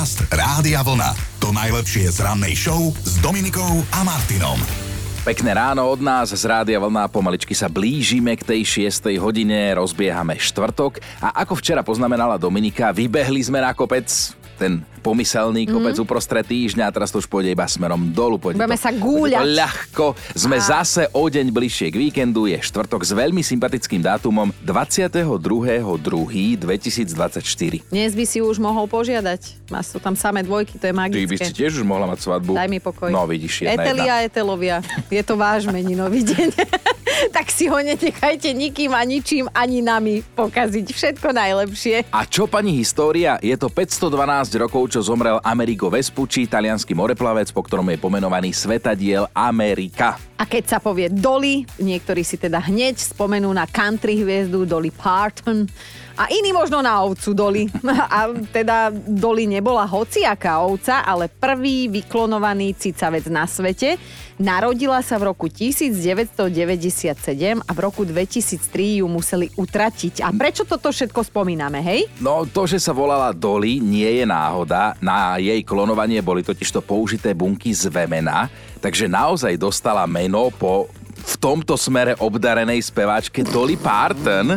Podcast Rádia Vlna. To najlepšie z rannej show s Dominikou a Martinom. Pekné ráno od nás z Rádia Vlna. Pomaličky sa blížime k tej 6. hodine, rozbiehame štvrtok a ako včera poznamenala Dominika, vybehli sme na kopec ten pomyselný kopec mm-hmm. uprostred týždňa a teraz to už pôjde iba smerom dolu. Pôjde Budeme to, sa gúľať. to ľahko. Sme a... zase o deň bližšie k víkendu. Je štvrtok s veľmi sympatickým dátumom 22.2.2024. Dnes by si už mohol požiadať. Má to tam samé dvojky, to je Ty magické. by ste tiež už mohla mať svadbu. Daj mi pokoj. No vidíš, jedna, Etelia, jedna. Etelovia. Je to váš meninový deň. tak si ho netechajte nikým a ničím ani nami pokaziť. Všetko najlepšie. A čo pani história? Je to 512 rokov, čo zomrel Amerigo Vespucci, talianský moreplavec, po ktorom je pomenovaný svetadiel Amerika. A keď sa povie Dolly, niektorí si teda hneď spomenú na country hviezdu Dolly Parton a iní možno na ovcu Dolly. A teda Dolly nebola hociaká ovca, ale prvý vyklonovaný cicavec na svete. Narodila sa v roku 1997 a v roku 2003 ju museli utratiť. A prečo toto všetko spomíname, hej? No to, že sa volala Dolly, nie je náhoda. Na jej klonovanie boli totižto použité bunky z vemena, takže naozaj dostala meno po v tomto smere obdarenej speváčke Dolly Parton,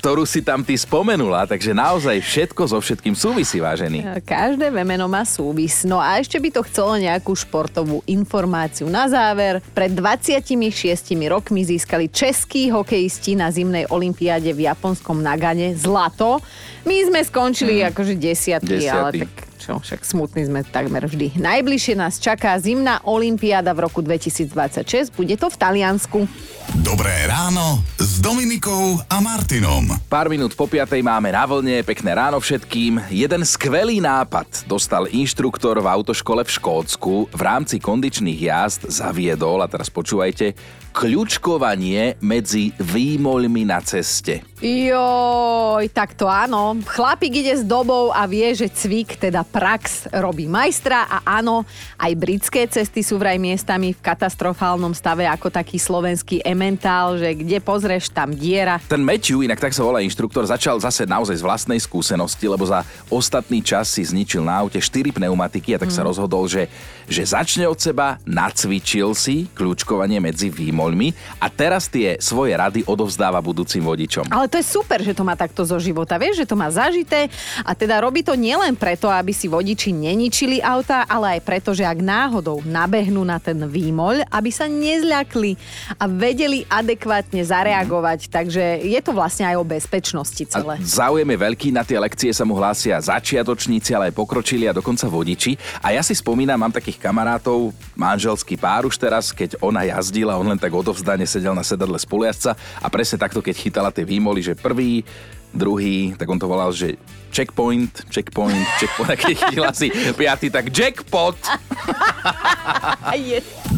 ktorú si tam ty spomenula, takže naozaj všetko so všetkým súvisí, vážený. Každé vemeno má súvis. No a ešte by to chcelo nejakú športovú informáciu. Na záver, pred 26 rokmi získali českí hokejisti na zimnej olympiáde v japonskom Nagane zlato. My sme skončili mm. akože desiatí, Desiatí. ale tak čo, však smutní sme takmer vždy. Najbližšie nás čaká zimná olympiáda v roku 2026, bude to v Taliansku. Dobré ráno s Dominikou a Martinom. Pár minút po piatej máme na vlne, pekné ráno všetkým. Jeden skvelý nápad dostal inštruktor v autoškole v Škótsku. V rámci kondičných jazd zaviedol, a teraz počúvajte, kľučkovanie medzi výmoľmi na ceste. Joj, tak to áno. Chlapík ide s dobou a vie, že cvik, teda prax, robí majstra a áno, aj britské cesty sú vraj miestami v katastrofálnom stave ako taký slovenský ementál, že kde pozrieš, tam diera. Ten Matthew, inak tak sa volá inštruktor, začal zase naozaj z vlastnej skúsenosti, lebo za ostatný čas si zničil na aute 4 pneumatiky a tak sa rozhodol, že, že začne od seba, nacvičil si kľúčkovanie medzi výmoľmi a teraz tie svoje rady odovzdáva budúcim vodičom. Ale to je super, že to má takto zo života. Vieš, že to má zažité a teda robí to nielen preto, aby si vodiči neničili auta, ale aj preto, že ak náhodou nabehnú na ten výmoľ, aby sa nezľakli a vedeli adekvátne zareagovať. Takže je to vlastne aj o bezpečnosti celé. A záujem je veľký, na tie lekcie sa mu hlásia začiatočníci, ale aj pokročili a dokonca vodiči. A ja si spomínam, mám takých kamarátov, manželský pár už teraz, keď ona jazdila, on len tak odovzdane sedel na sedadle spolujazdca a presne takto, keď chytala tie výmoly, že prvý, druhý, tak on to volal, že checkpoint, checkpoint, checkpoint, a keď chytila si piatý, tak jackpot.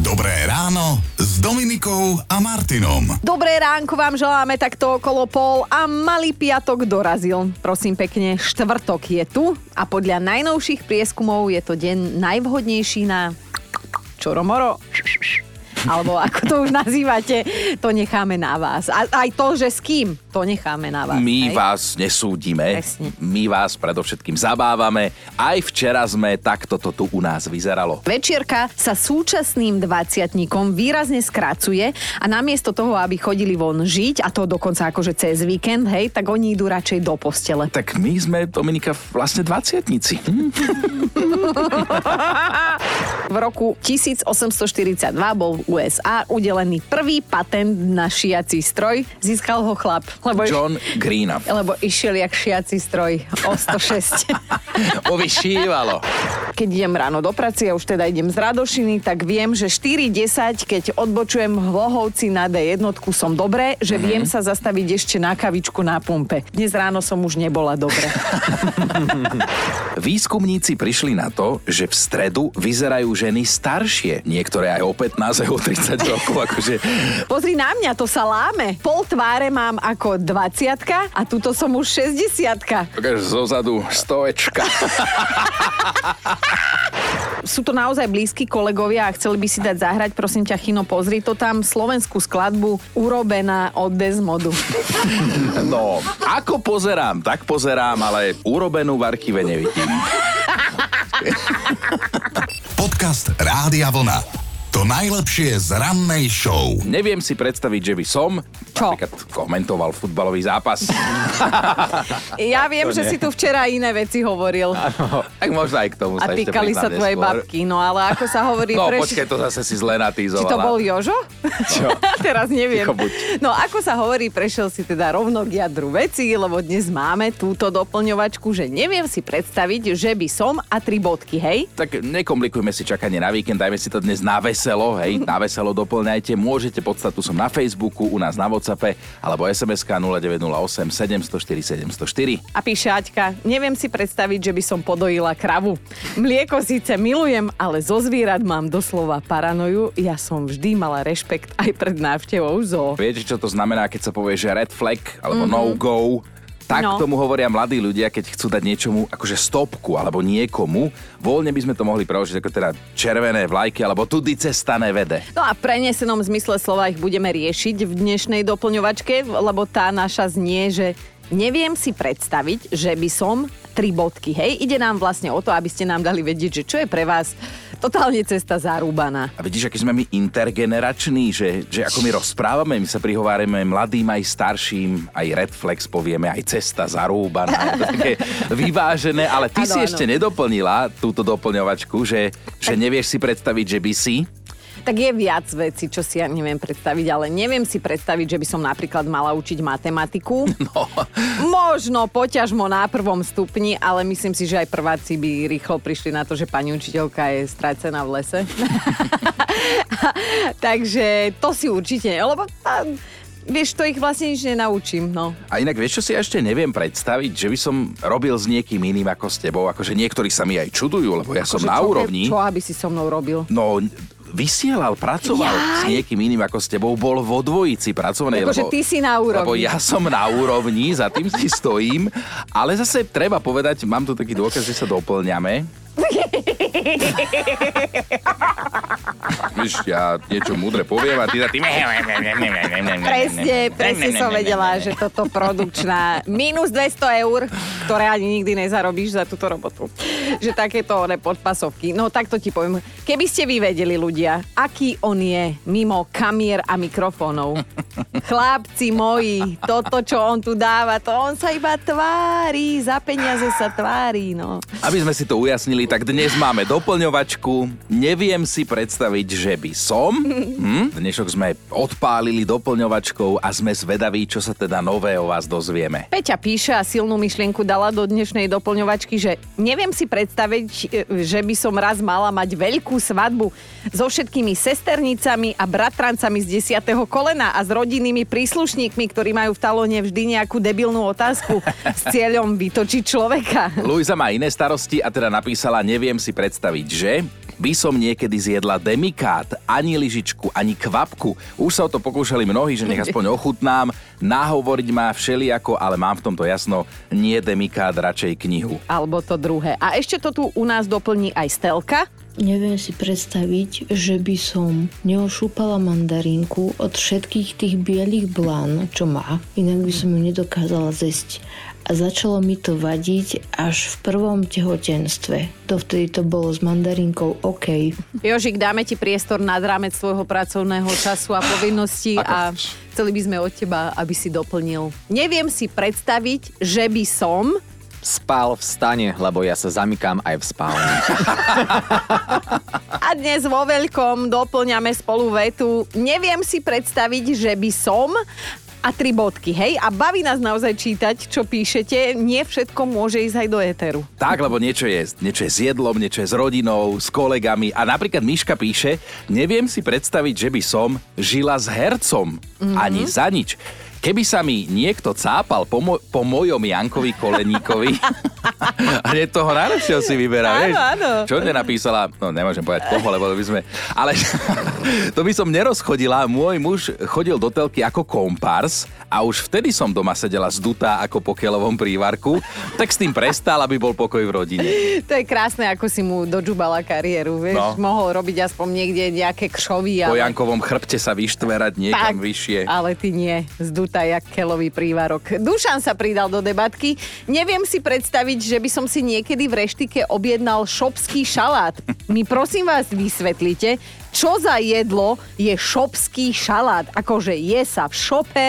Dobré ráno s Dominikou a Martinom. Dobré ránko vám želáme takto okolo pol a malý piatok dorazil. Prosím pekne, štvrtok je tu a podľa najnovších prieskumov je to deň najvhodnejší na čoromoro. Alebo ako to už nazývate, to necháme na vás. A aj to, že s kým, to necháme na vás. My hej? vás nesúdime, Presne. my vás predovšetkým zabávame. Aj včera sme, takto to tu u nás vyzeralo. Večierka sa súčasným dvaciatníkom výrazne skracuje a namiesto toho, aby chodili von žiť, a to dokonca akože cez víkend, hej, tak oni idú radšej do postele. Tak my sme, Dominika, vlastne dvaciatnici. V roku 1842 bol v USA udelený prvý patent na šiací stroj. Získal ho chlap, lebo, John Greenup. lebo išiel jak šiací stroj o 106. Povyšívalo. keď idem ráno do praci, ja už teda idem z Radošiny, tak viem, že 4.10, keď odbočujem v Hlohovci na D1, som dobre, že Mhm. viem sa zastaviť ešte na kavičku na pumpe. Dnes ráno som už nebola dobre. Výskumníci prišli na to, že v stredu vyzerajú ženy staršie. Niektoré aj o 15, aj o 30 rokov. Akože... Pozri na mňa, to sa láme. Pol tváre mám ako 20 a tuto som už 60 Takáž zozadu stoječka. Sú to naozaj blízki kolegovia a chceli by si dať zahrať, prosím ťa, Chino, pozri to tam, slovenskú skladbu urobená od Desmodu. No, ako pozerám, tak pozerám, ale urobenú v archíve nevidím. Podcast Rádia Vlna. To najlepšie z rannej show. Neviem si predstaviť, že by som Čo? napríklad komentoval futbalový zápas. Ja viem, To že nie. si tu včera iné veci hovoril. tak možno aj k tomu A sa týkali sa tvojej babky. No ale ako sa hovorí... No preš- počkaj, to zase si zle natýzovala. Či to bol Jožo? Čo? Teraz neviem. Ticho buď. No ako sa hovorí, prešiel si teda rovno k jadru veci, lebo dnes máme túto doplňovačku, že neviem si predstaviť, že by som a tri bodky, hej? Tak nekomplikujme si čakanie na víkend, dajme si to dnes na veselo, hej, na veselo doplňajte. Môžete podstatu som na Facebooku, u nás na Whatsappe, alebo SMS-ka 0908 704 704. A píše Aťka, neviem si predstaviť, že by som podojila kravu. Mlieko síce milujem, ale zo zvierat mám doslova paranoju. Ja som vždy mala rešpekt aj pred návštevou zoo. Viete, čo to znamená, keď sa povie, že red flag alebo mm-hmm. no-go? Tak No. tomu hovoria mladí ľudia, keď chcú dať niečomu akože stopku alebo niekomu. Voľne by sme to mohli preložiť ako teda červené vlajky alebo tudy cesta nevede. No a v prenesenom zmysle slova ich budeme riešiť v dnešnej doplňovačke, lebo tá naša znie, že neviem si predstaviť, že by som tri bodky, hej? Ide nám vlastne o to, aby ste nám dali vedieť, že čo je pre vás totálne cesta zarúbaná. A vidíš, aký sme my intergenerační, že, že ako my rozprávame, my sa prihovárame mladým aj starším, aj red flex povieme, aj cesta zarúbaná. Také vyvážené, ale ty Áno, si áno. ešte nedoplnila túto doplňovačku, že, že nevieš si predstaviť, že by si. Tak je viac vecí, čo si ja neviem predstaviť, ale neviem si predstaviť, že by som napríklad mala učiť matematiku. No, Možno poťažmo na prvom stupni, ale myslím si, že aj prváci by rýchlo prišli na to, že pani učiteľka je stracená v lese. Takže to si určite, lebo tá, vieš, to ich vlastne nič nenaučím, no. A inak vieš, čo si ešte neviem predstaviť, že by som robil s niekým iným ako s tebou. Akože niektorí sa mi aj čudujú, lebo ja som Že na čo, úrovni. Čo, aby si so mnou robil? No, vysielal, pracoval Jaj. s niekým iným ako s tebou, bol vo dvojici pracovnej. Akože ty si na úrovni. Lebo ja som na úrovni, za tým si stojím, ale zase treba povedať, mám tu taký dôkaz, že sa doplňame. Víš, ja niečo múdre poviem a ty za tým... Presne, presne som vedela, že toto produkčná minus 200 eur, ktoré ani nikdy nezarobíš za túto robotu. Že takéto one podpasovky. No takto ti poviem. Keby ste vy vedeli ľudia, aký on je mimo kamier a mikrofónov. Chlapci moji, toto, čo on tu dáva, to on sa iba tvári, za peniaze sa tvári, no. Aby sme si to ujasnili, tak dnes máme doplňovačku. Neviem si predstaviť, že by som. Hm? Dnešok sme odpálili doplňovačkou a sme zvedaví, čo sa teda nové o vás dozvieme. Peťa píše a silnú myšlienku dala do dnešnej doplňovačky, že neviem si predstaviť, e, že by som raz mala mať veľkú svadbu so všetkými sesternicami a bratrancami z desiatého kolena a s rodinnými príslušníkmi, ktorí majú v talóne vždy nejakú debilnú otázku s cieľom vytočiť človeka. Luisa má iné starosti a teda napísala, neviem si predstaviť, že by som niekedy zjedla demikát, ani lyžičku, ani kvapku. Už sa o to pokúšali mnohí, že nech aspoň ochutnám. Nahovoriť má všelijako, ale mám v tomto jasno, nie demikát, radšej knihu. Alebo to druhé. A ešte to tu u nás doplní aj Stelka. Neviem si predstaviť, že by som neošúpala mandarinku od všetkých tých bielých blán, čo má, inak by som ju nedokázala zesť. A začalo mi to vadiť až v prvom tehotenstve. Dovtedy to bolo s mandarinkou OK. Jožik, dáme ti priestor nad rámec svojho pracovného času a povinností a chceli by sme od teba, aby si doplnil. Neviem si predstaviť, že by som Spal v stane, lebo ja sa zamykám aj v spálni. a dnes vo veľkom doplňame spolu vetu. Neviem si predstaviť, že by som a tri bodky, hej? A baví nás naozaj čítať, čo píšete. Nie všetko môže ísť aj do éteru. Tak, lebo niečo je, niečo je s jedlom, niečo je s rodinou, s kolegami. A napríklad Miška píše, neviem si predstaviť, že by som žila s hercom. Mm-hmm. Ani za nič. Keby sa mi niekto cápal po, mo- po mojom Jankovi Koleníkovi, a hneď toho najlepšieho si vyberá, Áno, vieš? áno. Čo nenapísala, no nemôžem povedať koho, lebo by sme, ale to by som nerozchodila. Môj muž chodil do telky ako kompárs a už vtedy som doma sedela zdutá ako po kelovom prívarku, tak s tým prestal, aby bol pokoj v rodine. To je krásne, ako si mu dožubala kariéru, vieš? No. Mohol robiť aspoň niekde nejaké kšovy. Po ale... Jankovom chrbte sa vyštverať niekam vyššie. Ale ty nie, zdutá jak kelový prívarok. Dušan sa pridal do debatky. Neviem si predstaviť, že by som si niekedy v reštike objednal šopský šalát. Mi prosím vás vysvetlite, čo za jedlo je šopský šalát? Akože je sa v šope,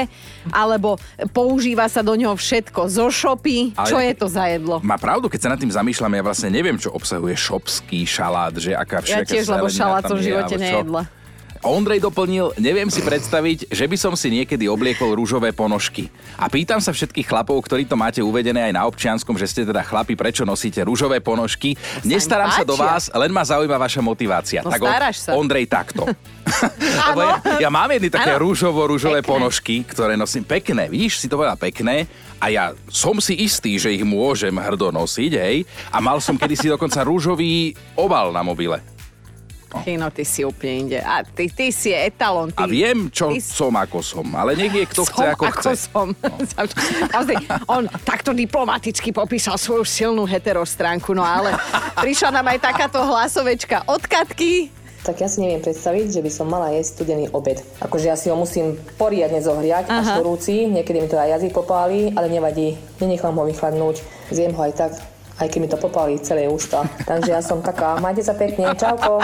alebo používa sa do ňoho všetko zo šopy? Ale- Čo je to za jedlo? Má pravdu, keď sa nad tým zamýšľam, ja vlastne neviem, čo obsahuje šopský šalát, že aká Ja tiež, lebo šalát som v živote alebo čo. Nejedla. Ondrej doplnil, neviem si predstaviť, že by som si niekedy obliekol rúžové ponožky. A pýtam sa všetkých chlapov, ktorí to máte uvedené aj na občianskom, že ste teda chlapi, prečo nosíte rúžové ponožky. Nestarám sa do vás, len ma zaujíma vaša motivácia. No, tak sa. Ondrej takto. Lebo ja, ja mám jedny také Áno. rúžovo-rúžové Pekné. ponožky, ktoré nosím pekné, vidíš, si to povedal pekné a ja som si istý, že ich môžem hrdo nosiť, hej. A mal som kedysi dokonca rúžový obal na mobile. No ty si úplne inde. A ty, ty si etalon. Ty, A viem, čo ty som ako som, ale je kto chce ako, ako chce. som. Pozri, on takto diplomaticky popísal svoju silnú heterostránku, no ale prišla nám aj takáto hlasovečka od Katky. Tak ja si neviem predstaviť, že by som mala jesť studený obed. Akože ja si ho musím poriadne zohriať, až Aha. horúci, niekedy mi to aj jazyk popáli, ale nevadí, nenechám ho vychladnúť, zjem ho aj tak, aj keď mi to popáli celé ústa. Takže ja som taká, majte sa pekne, čauko.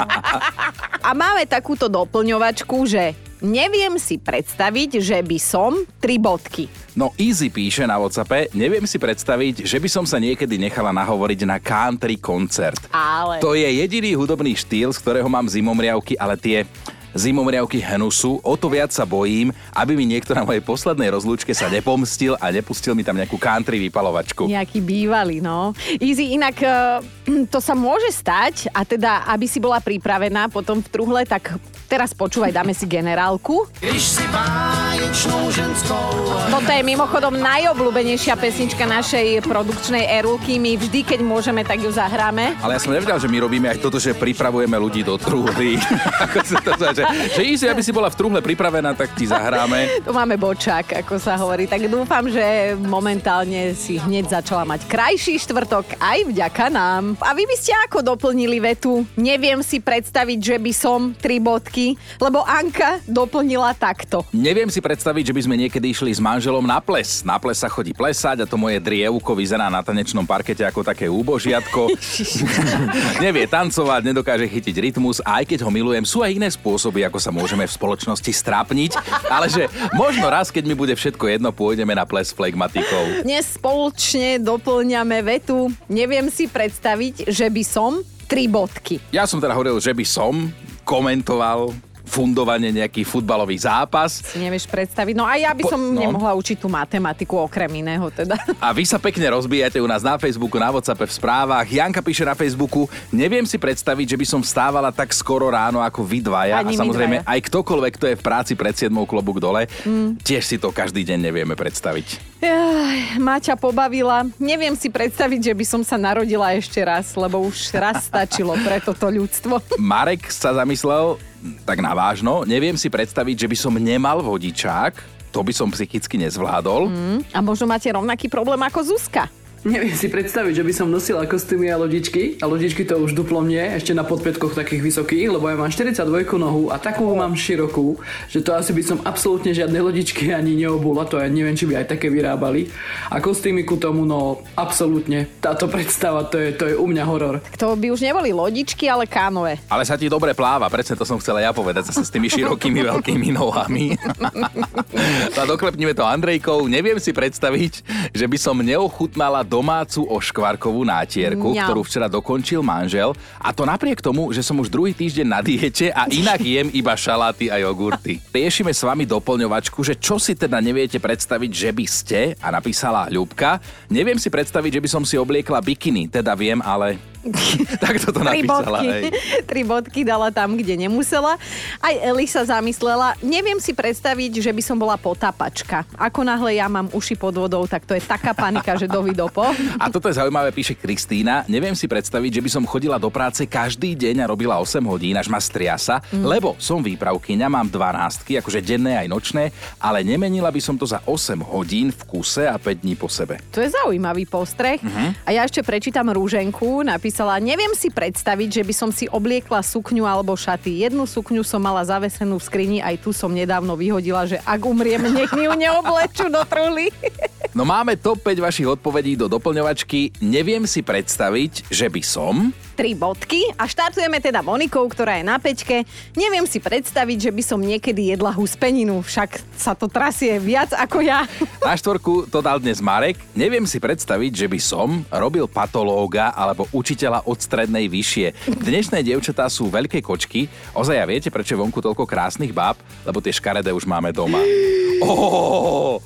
A máme takúto doplňovačku, že neviem si predstaviť, že by som tri bodky. No Easy píše na Whatsappe, neviem si predstaviť, že by som sa niekedy nechala nahovoriť na country koncert. Ale... To je jediný hudobný štýl, z ktorého mám zimomriavky, ale tie zimomriavky hnusu, o to viac sa bojím, aby mi niekto na mojej poslednej rozlúčke sa nepomstil a nepustil mi tam nejakú country vypalovačku. Nejaký bývalý, no. Easy, inak eh, to sa môže stať a teda, aby si bola pripravená potom v truhle, tak teraz počúvaj, dáme si generálku. Toto je mimochodom najobľúbenejšia pesnička našej produkčnej Erulky. My vždy, keď môžeme, tak ju zahráme. Ale ja som nevedel, že my robíme aj toto, že pripravujeme ľudí do truhly. Ako sa to zdá, že, že easy, aby si bola v truhle pripravená, tak ti zahráme. Tu máme bočák, ako sa hovorí. Tak dúfam, že momentálne si hneď začala mať krajší štvrtok aj vďaka nám. A vy by ste ako doplnili vetu? Neviem si predstaviť, že by som tri bodky, lebo Anka doplnila takto. Neviem si predstaviť, že by sme niekedy išli s manželom na ples. Na ples sa chodí plesať a to moje drievko vyzerá na tanečnom parkete ako také úbožiatko. Nevie tancovať, nedokáže chytiť rytmus a aj keď ho milujem, sú aj iné spôsoby, ako sa môžeme v spoločnosti strápniť, ale že možno raz, keď mi bude všetko jedno, pôjdeme na ples flegmatikov. Dnes spoločne doplňame vetu. Neviem si predstaviť, že by som tri bodky. Ja som teda hovoril, že by som komentoval fundovanie nejaký futbalový zápas Si nevieš predstaviť. No a ja by Po- som no. nemohla učiť tú matematiku okrem iného teda. A vy sa pekne rozbijate u nás na Facebooku, na Whatsappe, v správach. Janka píše na Facebooku, neviem si predstaviť, že by som vstávala tak skoro ráno ako vy dvaja. Ani a samozrejme dvaja. aj ktokoľvek, kto je v práci pred 7 klobúk dole, mm. tiež si to každý deň nevieme predstaviť. Jaj, Maťa pobavila. Neviem si predstaviť, že by som sa narodila ešte raz, lebo už raz stačilo pre toto ľudstvo. Marek sa zamyslel, tak na vážno, neviem si predstaviť, že by som nemal vodičák, to by som psychicky nezvládol. Mm. A možno máte rovnaký problém ako Zuzka. Neviem si predstaviť, že by som nosila kostýmy a lodičky. A lodičky to už duplo mne, ešte na podpätkoch takých vysokých, lebo ja mám 42 nohu a takú mám širokú, že to asi by som absolútne žiadne lodičky ani neobula, to ja neviem, či by aj také vyrábali. A kostýmy ku tomu, no absolútne, táto predstava, to je, to je u mňa horor. To by už neboli lodičky, ale kánoe. Ale sa ti dobre pláva, presne to som chcela ja povedať, zase s tými širokými veľkými nohami. a doklepnime to Andrejkou. Neviem si predstaviť, že by som neochutnala domácu oškvarkovú nátierku, Mňau. ktorú včera dokončil manžel. A to napriek tomu, že som už druhý týždeň na diete a inak jem iba šaláty a jogurty. Riešime s vami doplňovačku, že čo si teda neviete predstaviť, že by ste, a napísala Ľubka, neviem si predstaviť, že by som si obliekla bikiny, teda viem, ale... tak to Tri napísala. bodky. hej. Tri bodky dala tam, kde nemusela. Aj Eli sa zamyslela. Neviem si predstaviť, že by som bola potápačka. Ako náhle ja mám uši pod vodou, tak to je taká panika, že dovidopo. A toto je zaujímavé, píše Kristýna. Neviem si predstaviť, že by som chodila do práce každý deň a robila 8 hodín, až ma striasa, mm. lebo som výpravkyňa, mám 12, akože denné aj nočné, ale nemenila by som to za 8 hodín v kuse a 5 dní po sebe. To je zaujímavý postreh. Mhm. Uh-huh. A ja ešte prečítam rúženku. Napísala napísala, neviem si predstaviť, že by som si obliekla sukňu alebo šaty. Jednu sukňu som mala zavesenú v skrini, aj tu som nedávno vyhodila, že ak umriem, nech mi ju neoblečú do truhly. No máme top 5 vašich odpovedí do doplňovačky. Neviem si predstaviť, že by som... Tri bodky a štartujeme teda Monikou, ktorá je na pečke. Neviem si predstaviť, že by som niekedy jedla huspeninu, však sa to trasie viac ako ja. Na štvorku to dal dnes Marek. Neviem si predstaviť, že by som robil patológa alebo učiteľa od strednej vyššie. Dnešné dievčatá sú veľké kočky. Ozaj a viete, prečo je vonku toľko krásnych báb? Lebo tie škaredé už máme doma. Oh,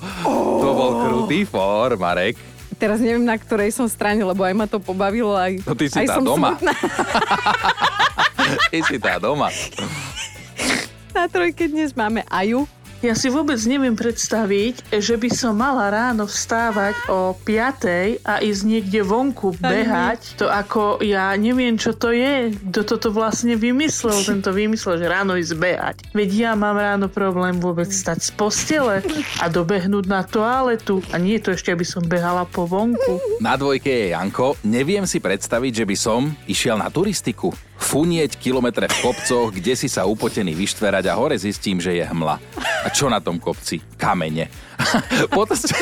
to bol krutý for, Marek. Teraz neviem, na ktorej som strane, lebo aj ma to pobavilo, aj, No ty si aj tá som doma. Ty si tá doma. Na trojke dnes máme Aju. Ja si vôbec neviem predstaviť, že by som mala ráno vstávať o 5 a ísť niekde vonku behať. To ako, ja neviem, čo to je. Kto toto vlastne vymyslel? Tento vymyslel, že ráno ísť behať. Veď ja mám ráno problém vôbec stať z postele a dobehnúť na toaletu. A nie je to ešte, aby som behala po vonku. Na dvojke je Janko. Neviem si predstaviť, že by som išiel na turistiku. Funieť kilometre v kopcoch, kde si sa upotený vyštverať a hore zistím, že je hmla. A čo na tom kopci? Kamene. po ceste...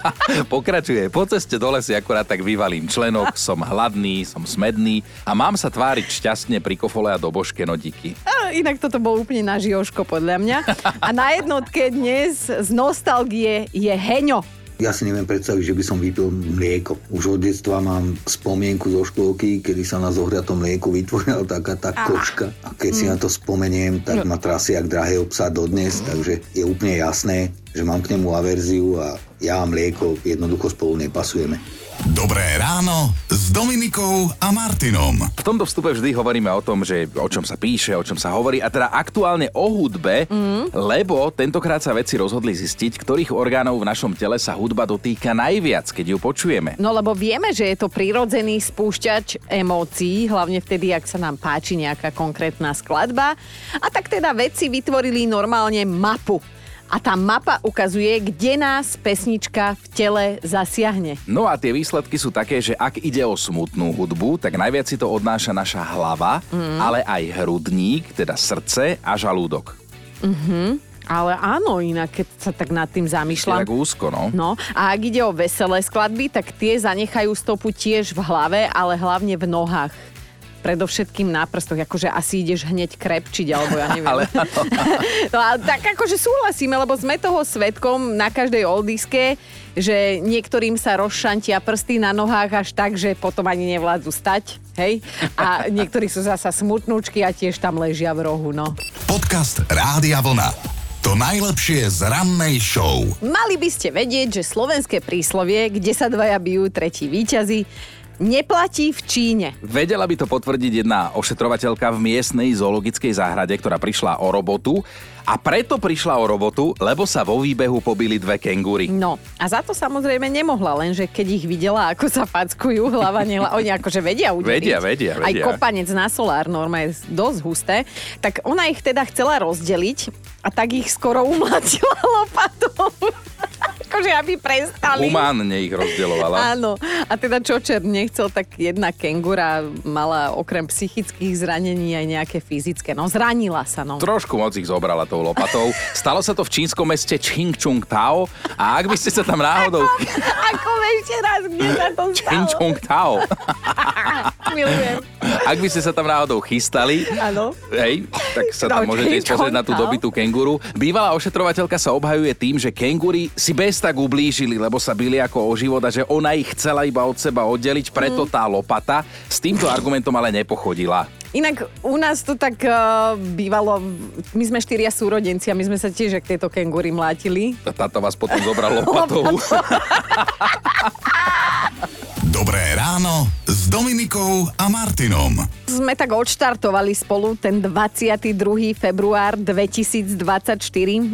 Pokračuje. Po ceste dole si akorát tak vyvalím členok, som hladný, som smedný a mám sa tváriť šťastne pri kofole a do božke nodiky. Inak toto bol úplne na žioško podľa mňa. A na jednotke dnes z nostalgie je Heňo. Ja si neviem predstaviť, že by som vypil mlieko. Už od detstva mám spomienku zo škôlky, kedy sa na zohriatom mlieku vytvorila taká tá kočka. A keď si na to spomeniem, tak ma trasie jak drahého psa dodnes, takže je úplne jasné, že mám k nemu averziu a ja a mlieko jednoducho spolu nepasujeme. Dobré ráno s Dominikou a Martinom. V tomto vstupe vždy hovoríme o tom, že o čom sa píše, o čom sa hovorí a teda aktuálne o hudbe, mm. lebo tentokrát sa vedci rozhodli zistiť, ktorých orgánov v našom tele sa hudba dotýka najviac, keď ju počujeme. No lebo vieme, že je to prirodzený spúšťač emócií, hlavne vtedy, ak sa nám páči nejaká konkrétna skladba. A tak teda vedci vytvorili normálne mapu. A tá mapa ukazuje, kde nás pesnička v tele zasiahne. No a tie výsledky sú také, že ak ide o smutnú hudbu, tak najviac si to odnáša naša hlava, mm. ale aj hrudník, teda srdce a žalúdok. Ale áno, inak keď sa tak nad tým zamýšľam. tak úzko, no. No a ak ide o veselé skladby, tak tie zanechajú stopu tiež v hlave, ale hlavne v nohách. Predovšetkým na prstoch, akože asi ideš hneď krepčiť, alebo ja neviem. Ale no a tak akože súhlasíme, lebo sme toho svetkom na každej oldiske, že niektorým sa rozšantia prsty na nohách až tak, že potom ani nevládzu stať, hej? A niektorí sú zasa smutnúčky a tiež tam ležia v rohu, no. Podcast Rádia Vlna. To najlepšie z rannej show. Mali by ste vedieť, že slovenské príslovie, kde sa dvaja bijú, tretí výťazí, neplatí v Číne. Vedela by to potvrdiť jedna ošetrovateľka v miestnej zoologickej záhrade, ktorá prišla o robotu. A preto prišla o robotu, lebo sa vo výbehu pobili dve kengúry. No a za to samozrejme nemohla, lenže keď ich videla, ako sa fackujú, hlava nehla, oni akože vedia udeliť. Vedia, vedia, Aj vedia. kopanec na solár, norma je dosť husté. Tak ona ich teda chcela rozdeliť a tak ich skoro umlatila lopatou. Akože aby prestali. Humánne ich rozdeľovala. Áno. A teda Čočer nechcel, tak jedna kengura mala okrem psychických zranení aj nejaké fyzické. No zranila sa, no. Trošku moc ich zobrala tou lopatou. Stalo sa to v čínskom meste Chingchung Tao a ak by ste sa tam náhodou... Ako ešte raz, kde sa to stalo? Chingchung Tao. Milujem. Ak by ste sa tam náhodou chystali, Áno. hej, tak sa tam No, môžete ísť pozrieť na tú dobitú kenguru. Bývalá ošetrovateľka sa obhajuje tým, že kengúry si bez tak ublížili, lebo sa byli ako o život a že ona ich chcela iba od seba oddeliť, preto Mm. tá lopata s týmto argumentom ale nepochodila. Inak u nás to tak uh, bývalo, my sme štyria súrodenci a my sme sa tiež ak tieto kengúry mlátili. Táto vás potom zobral lopatou. Dobré ráno s Dominikou a Martinom. Sme tak odštartovali spolu ten 22. február 2024.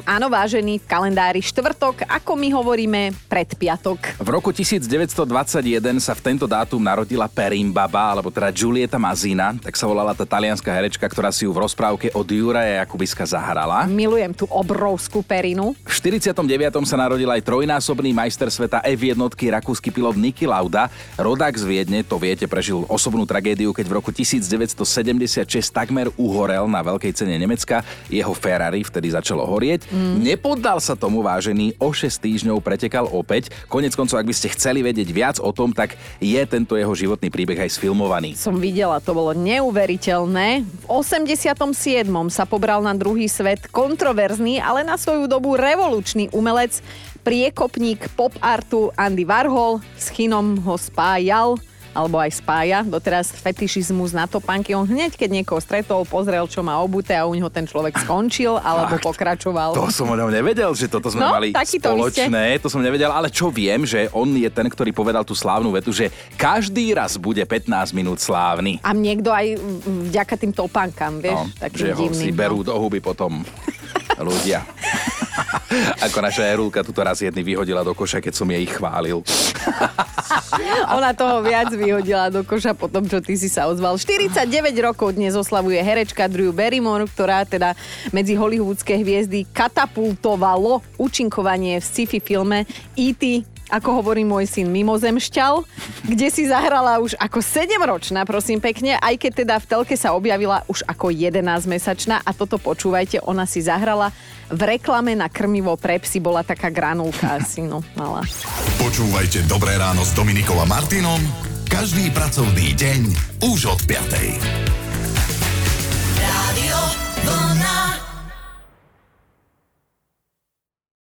Áno, vážený v kalendári štvrtok, ako my hovoríme, predpiatok. V roku 1921 sa v tento dátum narodila Perimbaba, alebo teda Giulietta Mazina, tak sa volala tá talianská herečka, ktorá si ju v rozprávke od Juraja Jakubiska zahrala. Milujem tú obrovskú perinu. V 49. sa narodil aj trojnásobný majster sveta F1 rakúsky pilot Niki Lauda, rodák z Viedne, to viete, živote prežil osobnú tragédiu, keď v roku 1976 takmer uhorel na veľkej cene Nemecka. Jeho Ferrari vtedy začalo horieť. Mm. Nepoddal sa tomu vážený, o 6 týždňov pretekal opäť. Konec koncov, ak by ste chceli vedieť viac o tom, tak je tento jeho životný príbeh aj sfilmovaný. Som videla, to bolo neuveriteľné. V 87. sa pobral na druhý svet kontroverzný, ale na svoju dobu revolučný umelec, priekopník pop artu Andy Warhol. S Chinom ho spájal alebo aj spája. Doteraz fetišizmus na topánky. On hneď, keď niekoho stretol, pozrel, čo má obuté a u neho ten človek skončil alebo Fakt? pokračoval. To som o ňom nevedel, že toto sme No, mali spoločné. To som nevedel, ale čo viem, že on je ten, ktorý povedal tú slávnu vetu, že každý raz bude 15 minút slávny. A niekto aj vďaka tým topánkam, vieš, No, takým že ho divným. si berú no. do huby potom ľudia. Ako naša Erulka tuto raz jedny vyhodila do koša, keď som jej ich chválil. Ona toho viac vyhodila do koša po tom, čo ty si sa ozval. 49 rokov dnes oslavuje herečka Drew Barrymore, ktorá teda medzi hollywoodske hviezdy katapultovalo účinkovanie v sci-fi filme E.T ako hovorí môj syn, mimozemšťal, kde si zahrala už ako 7-ročná, prosím pekne, aj keď teda v telke sa objavila už ako 11-mesačná a toto počúvajte, ona si zahrala v reklame na krmivo pre psy, bola taká granulka asi, no, mala. Počúvajte Dobré ráno s Dominikom a Martinom každý pracovný deň už od 5.